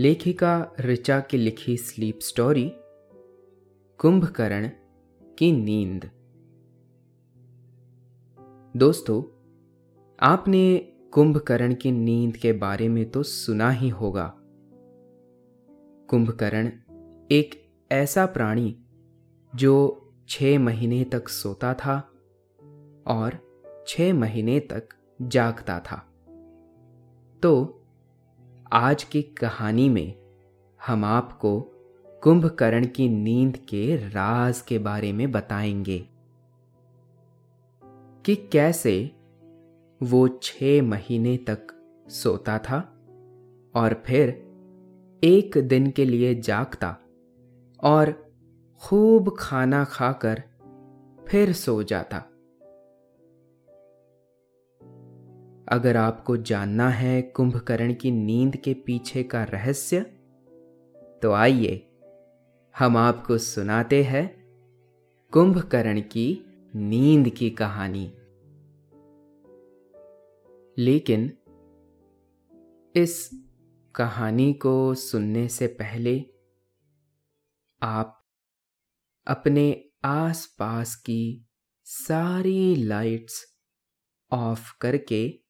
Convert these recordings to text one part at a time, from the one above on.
लेखिका ऋचा की लिखी स्लीप स्टोरी कुंभकर्ण की नींद। दोस्तों, आपने कुंभकर्ण की नींद के बारे में तो सुना ही होगा। कुंभकर्ण एक ऐसा प्राणी जो छह महीने तक सोता था और छह महीने तक जागता था। तो आज की कहानी में हम आपको कुंभकर्ण की नींद के राज के बारे में बताएँगे कि कैसे वो छह महीने तक सोता था और फिर एक दिन के लिए जागता और खूब खाना खाकर फिर सो जाता। अगर आपको जानना है कुंभकर्ण की नींद के पीछे का रहस्य तो आइए हम आपको सुनाते हैं कुंभकर्ण की नींद की कहानी। लेकिन इस कहानी को सुनने से पहले आप अपने आसपास की सारी लाइट्स ऑफ़ करके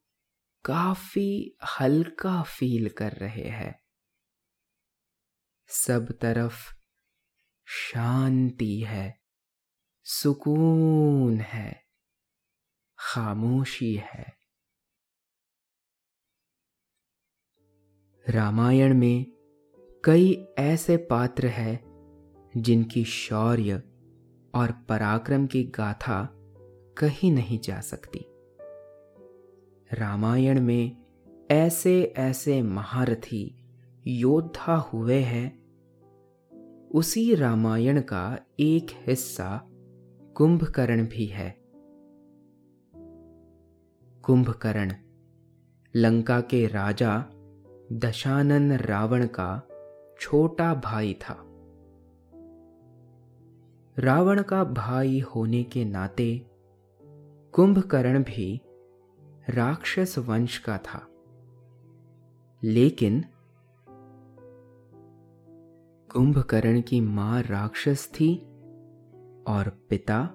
काफ़ी हल्का फील कर रहे हैं। सब तरफ़ शांति है, सुकून है, खामोशी है। रामायण में कई ऐसे पात्र हैं जिनकी शौर्य और पराक्रम की गाथा कहीं नहीं जा सकती। रामायण में ऐसे ऐसे महारथी योद्धा हुए हैं। उसी रामायण का एक हिस्सा कुंभकर्ण भी है। कुंभकर्ण, लंका के राजा दशानन रावण का छोटा भाई था। रावण का भाई होने के नाते कुंभकर्ण भी राक्षस वंश का था। लेकिन कुंभकर्ण की माँ राक्षस थी और पिता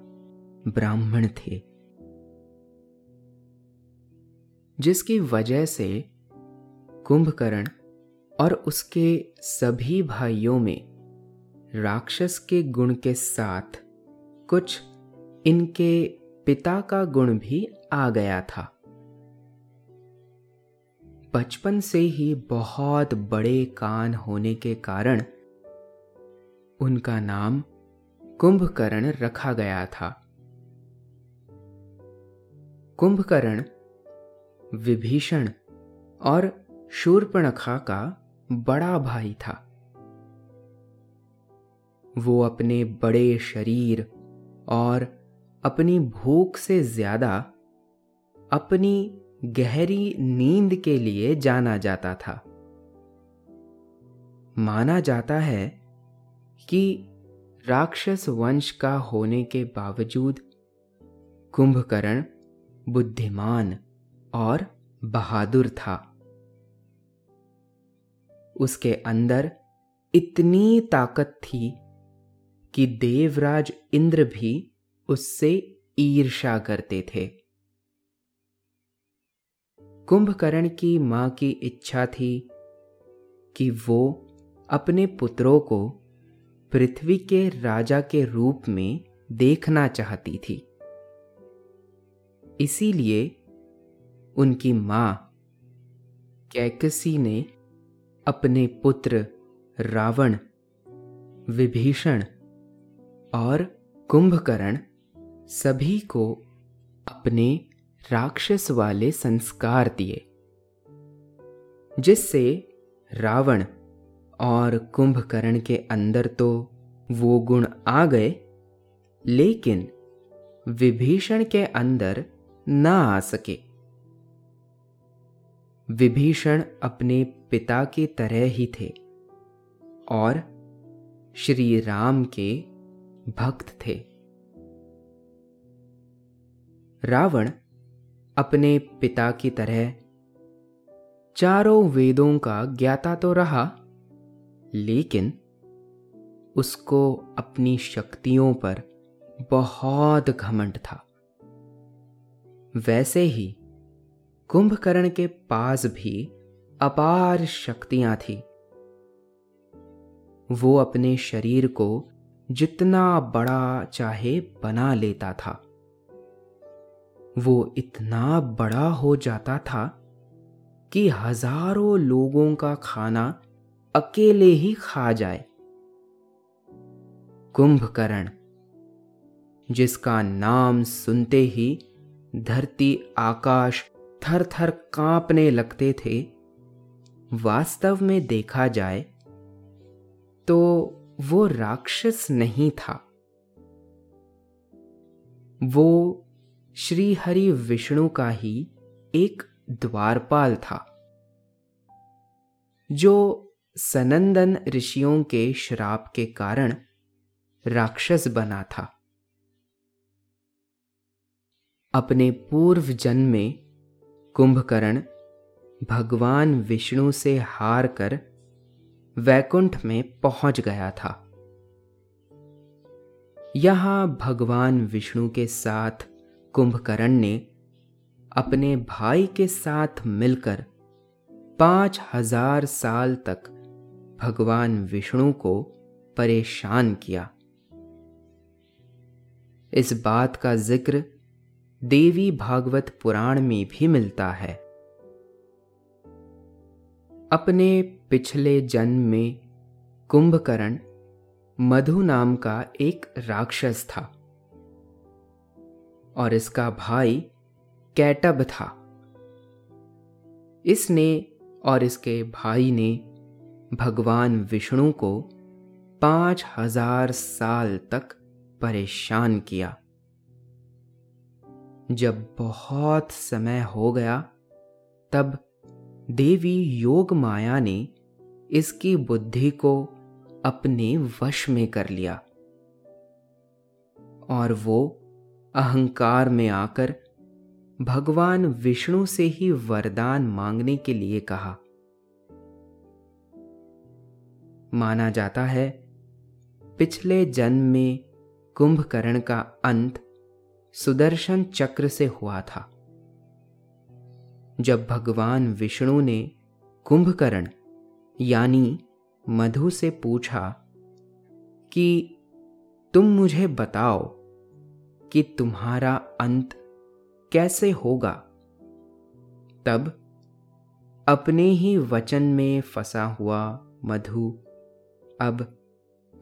ब्राह्मण थे, जिसकी वजह से कुंभकर्ण और उसके सभी भाइयों में राक्षस के गुण के साथ कुछ इनके पिता का गुण भी आ गया था। बचपन से ही बहुत बड़े कान होने के कारण उनका नाम कुंभकर्ण रखा गया था। कुंभकर्ण विभीषण और शूर्पणखा का बड़ा भाई था। वो अपने बड़े शरीर और अपनी भूख से ज़्यादा अपनी गहरी नींद के लिए जाना जाता था। माना जाता है कि राक्षस वंश का होने के बावजूद कुंभकर्ण बुद्धिमान और बहादुर था। उसके अंदर इतनी ताकत थी कि देवराज इंद्र भी उससे ईर्षा करते थे। कुंभकर्ण की माँ की इच्छा थी कि वो अपने पुत्रों को पृथ्वी के राजा के रूप में देखना चाहती थी। इसीलिए उनकी माँ कैकसी ने अपने पुत्र रावण, विभीषण और कुंभकर्ण सभी को अपने राक्षस वाले संस्कार दिए, जिससे रावण और कुंभकर्ण के अंदर तो वो गुण आ गए, लेकिन विभीषण के अंदर ना आ सके। विभीषण अपने पिता की तरह ही थे और श्री राम के भक्त थे। रावण अपने पिता की तरह। चारों वेदों का ज्ञाता तो रहा, लेकिन उसको अपनी शक्तियों पर बहुत घमंड था। वैसे ही कुंभकर्ण के पास भी अपार शक्तियाँ थी। वो अपने शरीर को जितना बड़ा चाहे बना लेता था। वो इतना बड़ा हो जाता था कि हज़ारों लोगों का खाना अकेले ही खा जाए। कुंभकर्ण, जिसका नाम सुनते ही धरती आकाश थर थर कांपने लगते थे, वास्तव में देखा जाए तो वो राक्षस नहीं था। वो श्री हरि विष्णु का ही एक द्वारपाल था, जो सनंदन ऋषियों के श्राप के कारण राक्षस बना था। अपने पूर्व जन्म में कुंभकर्ण भगवान विष्णु से हार कर वैकुंठ में पहुँच गया था। यहाँ भगवान विष्णु के साथ कुंभकर्ण ने अपने भाई के साथ मिलकर पाँच हज़ार साल तक भगवान विष्णु को परेशान किया। इस बात का ज़िक्र देवी भागवत पुराण में भी मिलता है। अपने पिछले जन्म में कुंभकर्ण मधु नाम का एक राक्षस था। और इसका भाई कैटब था। इसने और इसके भाई ने भगवान विष्णु को पाँच हज़ार साल तक परेशान किया। जब बहुत समय हो गया, तब देवी योग माया ने इसकी बुद्धि को अपने वश में कर लिया और वो अहंकार में आकर भगवान विष्णु से ही वरदान मांगने के लिए कहा। माना जाता है, पिछले जन्म में कुंभकर्ण का अंत सुदर्शन चक्र से हुआ था। जब भगवान विष्णु ने कुंभकर्ण, यानी मधु से पूछा कि, तुम मुझे बताओ कि तुम्हारा अंत कैसे होगा। तब अपने ही वचन में फंसा हुआ मधु अब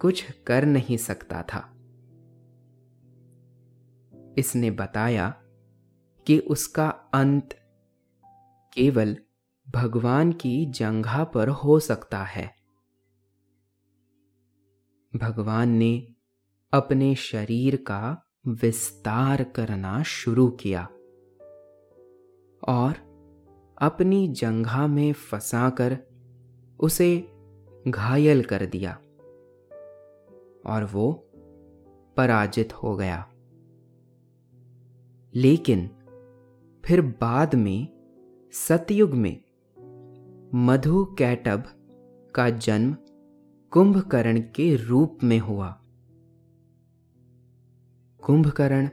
कुछ कर नहीं सकता था। इसने बताया कि उसका अंत केवल भगवान की जंघा पर हो सकता है। भगवान ने अपने शरीर का विस्तार करना शुरू किया। और अपनी जंघा में फंसाकर उसे घायल कर दिया। और वो पराजित हो गया। लेकिन फिर बाद में, सतयुग में, मधु कैटब का जन्म कुंभकर्ण के रूप में हुआ। कुंभकर्ण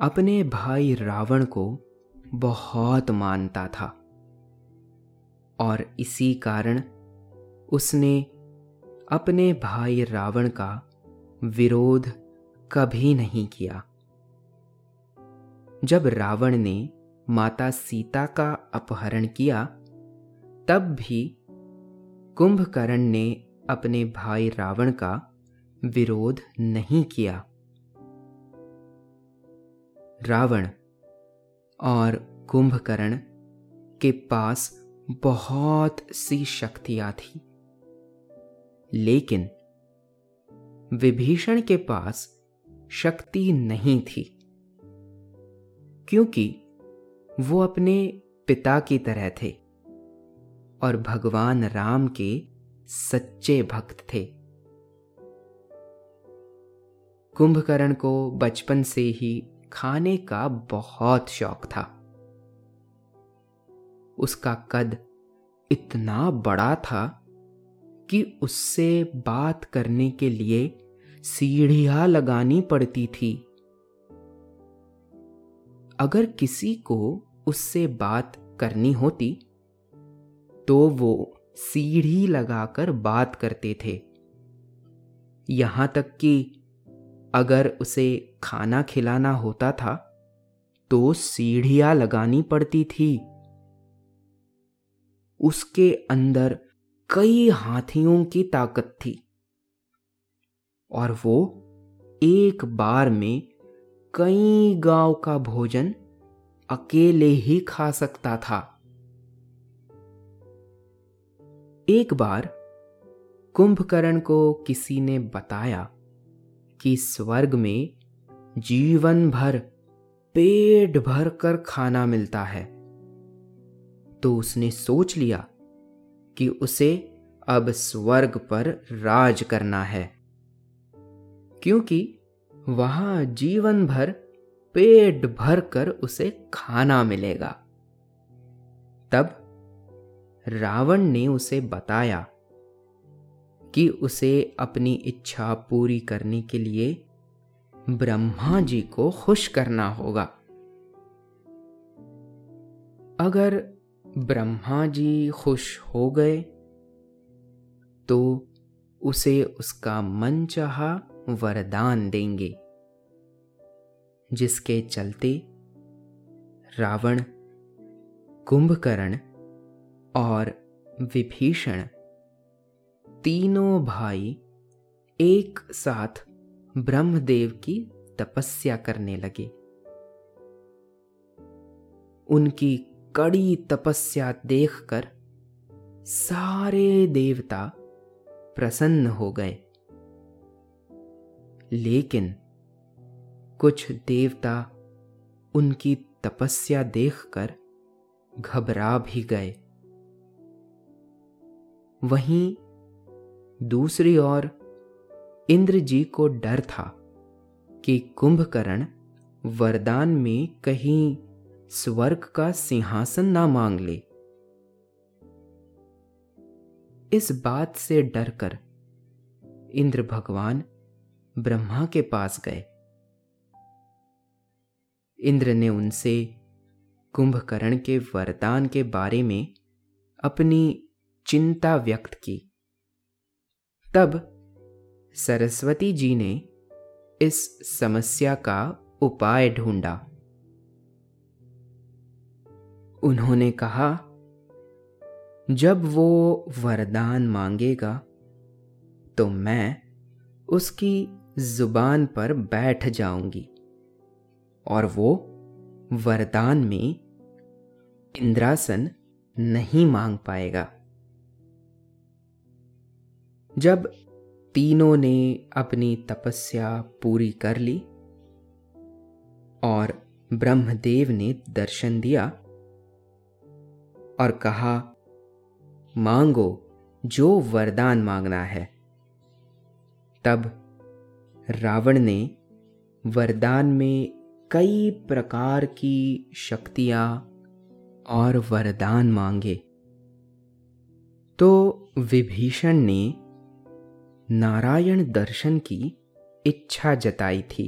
अपने भाई रावण को बहुत मानता था। और इसी कारण उसने अपने भाई रावण का विरोध कभी नहीं किया। जब रावण ने माता सीता का अपहरण किया, तब भी कुंभकर्ण ने अपने भाई रावण का विरोध नहीं किया। रावण और कुंभकर्ण के पास बहुत सी शक्तियाँ थी। लेकिन विभीषण के पास शक्ति नहीं थी, क्योंकि वो अपने पिता की तरह थे और भगवान राम के सच्चे भक्त थे। कुंभकर्ण को बचपन से ही खाने का बहुत शौक था। उसका कद इतना बड़ा था कि उससे बात करने के लिए सीढ़ियाँ लगानी पड़ती थी। अगर किसी को उससे बात करनी होती तो वो सीढ़ी लगाकर बात करते थे। यहाँ तक कि अगर उसे खाना खिलाना होता था तो सीढ़ियाँ लगानी पड़ती थी। उसके अंदर कई हाथियों की ताकत थी। और वो एक बार में कई गाँव का भोजन अकेले ही खा सकता था। एक बार कुंभकर्ण को किसी ने बताया कि स्वर्ग में जीवन भर, पेट भर कर खाना मिलता है। तो उसने सोच लिया कि उसे अब स्वर्ग पर राज करना है। क्योंकि वहाँ जीवन भर, पेट भर कर उसे खाना मिलेगा। तब रावण ने उसे बताया कि उसे अपनी इच्छा पूरी करने के लिए ब्रह्मा जी को खुश करना होगा। अगर ब्रह्मा जी खुश हो गए तो उसे उसका मन चाहा वरदान देंगे, जिसके चलते रावण, कुंभकर्ण और विभीषण तीनों भाई एक साथ ब्रह्मदेव की तपस्या करने लगे। उनकी कड़ी तपस्या देखकर सारे देवता प्रसन्न हो गए। लेकिन कुछ देवता उनकी तपस्या देखकर घबरा भी गए। वहीं दूसरी ओर, इंद्र जी को डर था कि कुंभकर्ण वरदान में कहीं स्वर्ग का सिंहासन ना मांग ले। इस बात से डरकर इंद्र भगवान ब्रह्मा के पास गए। इंद्र ने उनसे कुंभकर्ण के वरदान के बारे में अपनी चिंता व्यक्त की। तब सरस्वती जी ने इस समस्या का उपाय ढूंढा। उन्होंने कहा, जब वो वरदान मांगेगा तो मैं उसकी ज़ुबान पर बैठ जाऊँगी और वो वरदान में इंद्रासन नहीं मांग पाएगा। जब तीनों ने अपनी तपस्या पूरी कर ली और ब्रह्मदेव ने दर्शन दिया और कहा, मांगो जो वरदान मांगना है। तब रावण ने वरदान में कई प्रकार की शक्तियाँ और वरदान मांगे। तो विभीषण ने नारायण दर्शन की इच्छा जताई थी।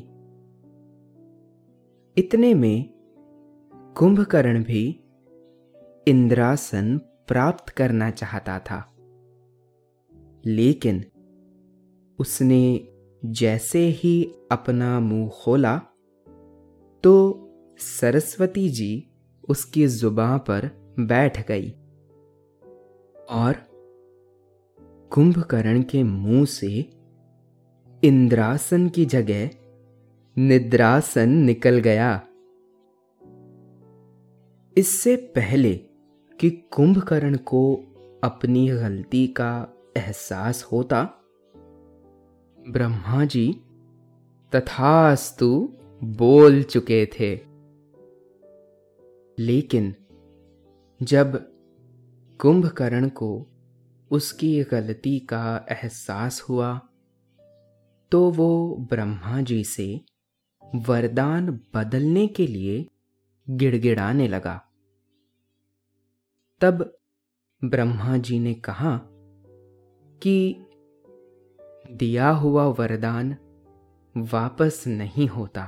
इतने में कुंभकर्ण भी इंद्रासन प्राप्त करना चाहता था। लेकिन उसने जैसे ही अपना मुँह खोला तो सरस्वती जी उसकी जुबां पर बैठ गई और कुंभकर्ण के मुँह से इंद्रासन की जगह निद्रासन निकल गया। इससे पहले कि कुंभकर्ण को अपनी गलती का एहसास होता, ब्रह्मा जी तथास्तु बोल चुके थे। लेकिन जब कुंभकर्ण को उसकी गलती का एहसास हुआ तो वो ब्रह्मा जी से वरदान बदलने के लिए गिड़गिड़ाने लगा। तब ब्रह्मा जी ने कहा कि दिया हुआ वरदान वापस नहीं होता,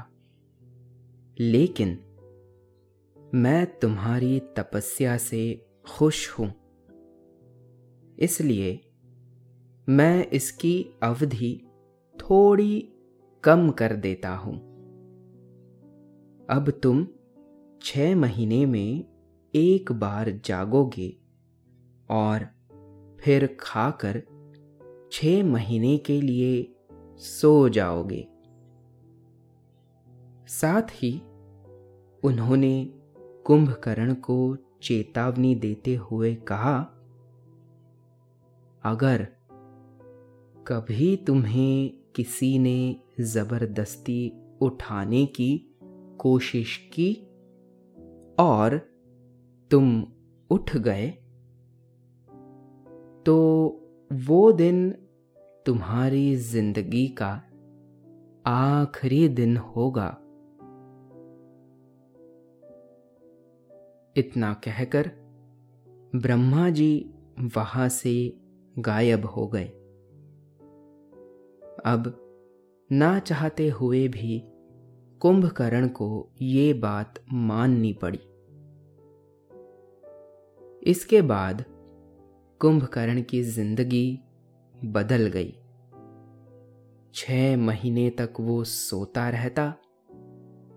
लेकिन मैं तुम्हारी तपस्या से खुश हूँ। इसलिए मैं इसकी अवधि थोड़ी कम कर देता हूँ। अब तुम छह महीने में एक बार जागोगे और फिर खाकर छह महीने के लिए सो जाओगे। साथ ही उन्होंने कुंभकर्ण को चेतावनी देते हुए कहा अगर कभी तुम्हें किसी ने ज़बरदस्ती उठाने की कोशिश की और तुम उठ गए तो वो दिन तुम्हारी ज़िंदगी का आखिरी दिन होगा। इतना कहकर ब्रह्मा जी वहाँ से गायब हो गए। अब ना चाहते हुए भी कुंभकर्ण को ये बात माननी पड़ी। इसके बाद कुंभकर्ण की ज़िंदगी बदल गई। छह महीने तक वो सोता रहता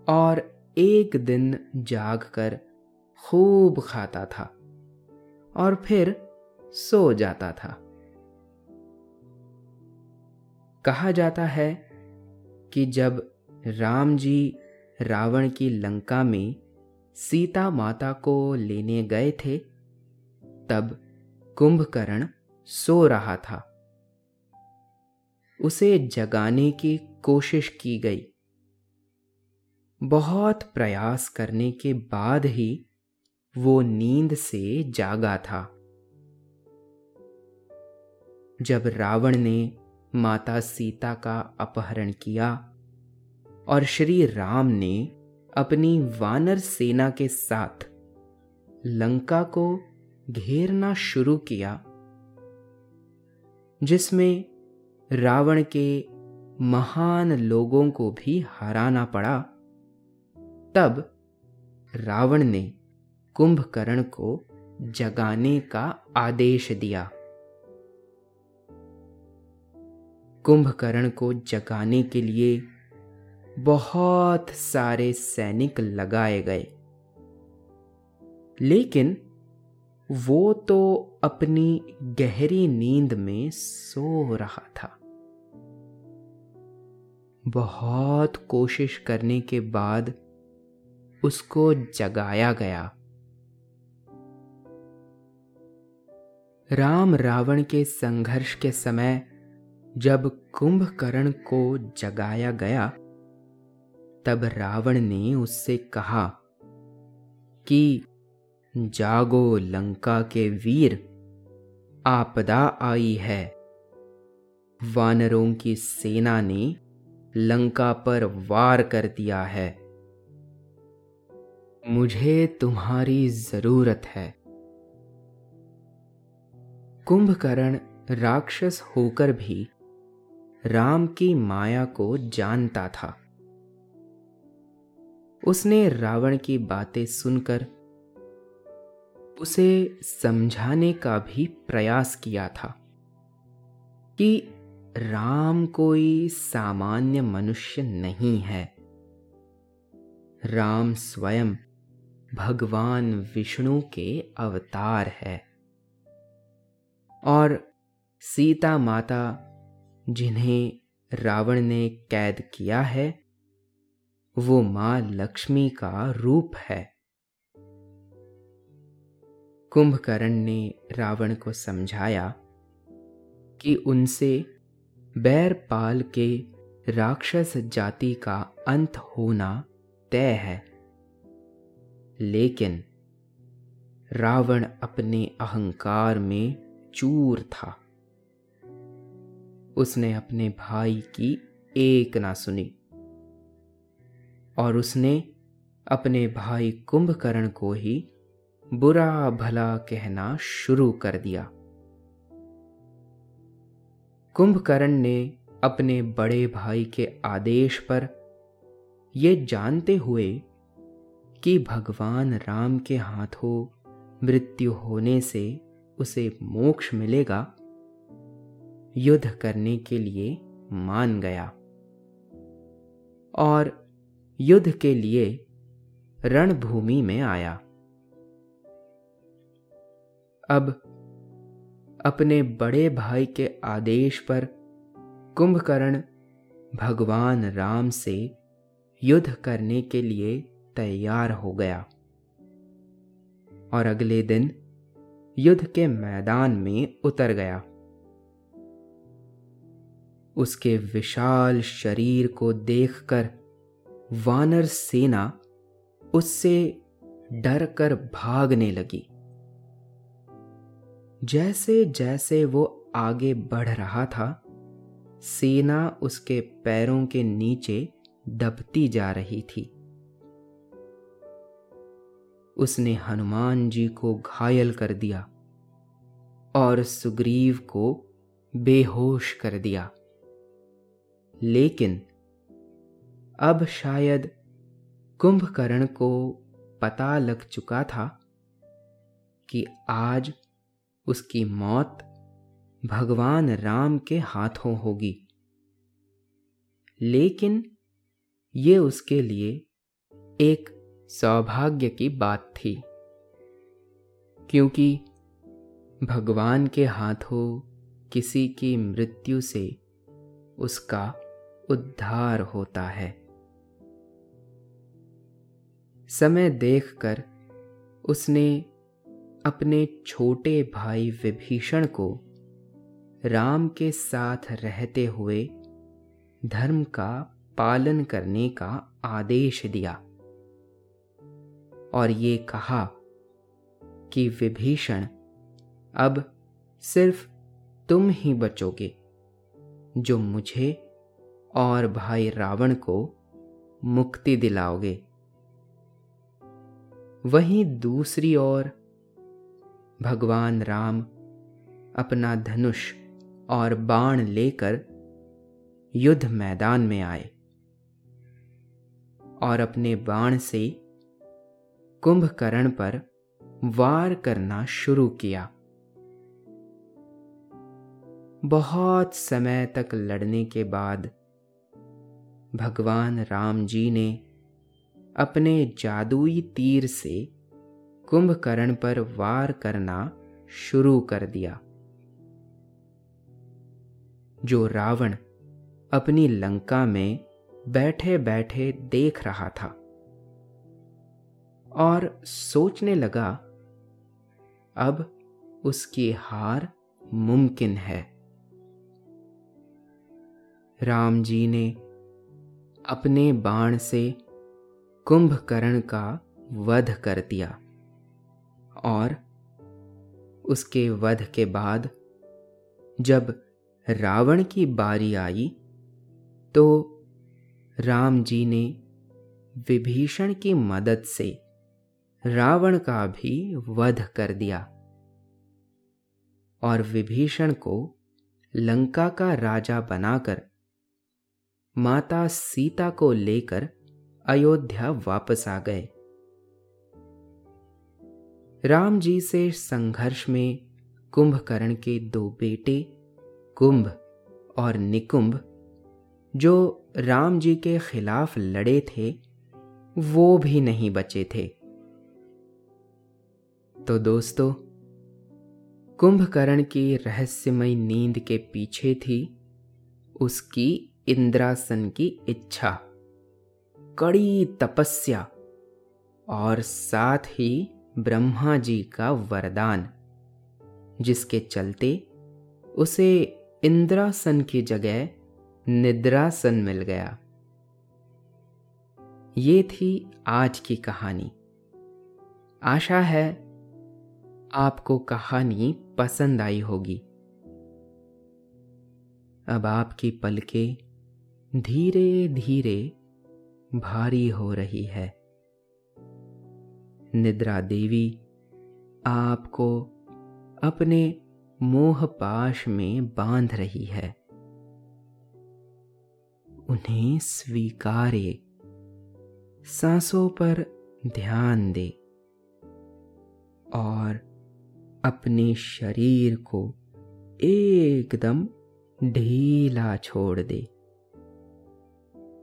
और एक दिन जागकर खूब खाता था और फिर सो जाता था। कहा जाता है कि जब राम जी रावण की लंका में सीता माता को लेने गए थे, तब कुंभकर्ण सो रहा था। उसे जगाने की कोशिश की गई। बहुत प्रयास करने के बाद ही वो नींद से जागा था। जब रावण ने माता सीता का अपहरण किया और श्री राम ने अपनी वानर सेना के साथ लंका को घेरना शुरू किया, जिसमें रावण के महान लोगों को भी हराना पड़ा। तब रावण ने कुंभकर्ण को जगाने का आदेश दिया। कुंभकर्ण को जगाने के लिए बहुत सारे सैनिक लगाए गए। लेकिन वो तो अपनी गहरी नींद में सो रहा था। बहुत कोशिश करने के बाद उसको जगाया गया। राम रावण के संघर्ष के समय जब कुंभकर्ण को जगाया गया, तब रावण ने उससे कहा कि, जागो लंका के वीर, आपदा आई है। वानरों की सेना ने लंका पर वार कर दिया है। मुझे तुम्हारी ज़रूरत है। कुंभकर्ण राक्षस होकर भी राम की माया को जानता था। उसने रावण की बातें सुनकर उसे समझाने का भी प्रयास किया था कि राम कोई सामान्य मनुष्य नहीं है। राम स्वयं भगवान विष्णु के अवतार है। और सीता माता जिन्हें रावण ने कैद किया है, वो माँ लक्ष्मी का रूप है। कुंभकर्ण ने रावण को समझाया कि उनसे बैरपाल के राक्षस जाति का अंत होना तय है। लेकिन रावण अपने अहंकार में चूर था। उसने अपने भाई की एक ना सुनी। और उसने अपने भाई कुंभकर्ण को ही बुरा भला कहना शुरू कर दिया। कुंभकर्ण ने अपने बड़े भाई के आदेश पर यह जानते हुए कि भगवान राम के हाथों मृत्यु होने से उसे मोक्ष मिलेगा युद्ध करने के लिए मान गया। और युद्ध के लिए रणभूमि में आया। अब अपने बड़े भाई के आदेश पर कुंभकर्ण भगवान राम से युद्ध करने के लिए तैयार हो गया। और अगले दिन युद्ध के मैदान में उतर गया। उसके विशाल शरीर को देखकर वानर सेना उससे डर कर भागने लगी। जैसे जैसे वो आगे बढ़ रहा था, सेना उसके पैरों के नीचे दबती जा रही थी। उसने हनुमान जी को घायल कर दिया और सुग्रीव को बेहोश कर दिया। लेकिन अब शायद कुंभकर्ण को पता लग चुका था कि आज उसकी मौत भगवान राम के हाथों होगी। लेकिन ये उसके लिए एक सौभाग्य की बात थी, क्योंकि भगवान के हाथों किसी की मृत्यु से उसका उद्धार होता है। समय देखकर उसने अपने छोटे भाई विभीषण को राम के साथ रहते हुए धर्म का पालन करने का आदेश दिया और ये कहा कि विभीषण, अब सिर्फ़ तुम ही बचोगे जो मुझे और भाई रावण को मुक्ति दिलाओगे। वहीं दूसरी ओर भगवान राम अपना धनुष और बाण लेकर युद्ध मैदान में आए और अपने बाण से कुंभकर्ण पर वार करना शुरू किया। बहुत समय तक लड़ने के बाद भगवान राम जी ने अपने जादुई तीर से कुंभकर्ण पर वार करना शुरू कर दिया। जो रावण अपनी लंका में बैठे बैठे देख रहा था और सोचने लगा, अब उसकी हार मुमकिन है। राम जी ने अपने बाण से कुंभकर्ण का वध कर दिया और उसके वध के बाद जब रावण की बारी आई तो राम जी ने विभीषण की मदद से रावण का भी वध कर दिया और विभीषण को लंका का राजा बनाकर माता सीता को लेकर अयोध्या वापस आ गए। राम जी से संघर्ष में कुंभकर्ण के दो बेटे, कुंभ और निकुंभ, जो राम जी के खिलाफ लड़े थे, वो भी नहीं बचे थे। तो दोस्तों, कुंभकर्ण की रहस्यमय नींद के पीछे थी उसकी इंद्रासन की इच्छा, कड़ी तपस्या और साथ ही ब्रह्मा जी का वरदान, जिसके चलते उसे इंद्रासन की जगह निद्रासन मिल गया। ये थी आज की कहानी। आशा है आपको कहानी पसंद आई होगी। अब आपकी पलकें धीरे धीरे भारी हो रही है। निद्रा देवी आपको अपने मोह पाश में बाँध रही है। उन्हें स्वीकारे, सांसों पर ध्यान दे और अपने शरीर को एकदम ढीला छोड़ दे।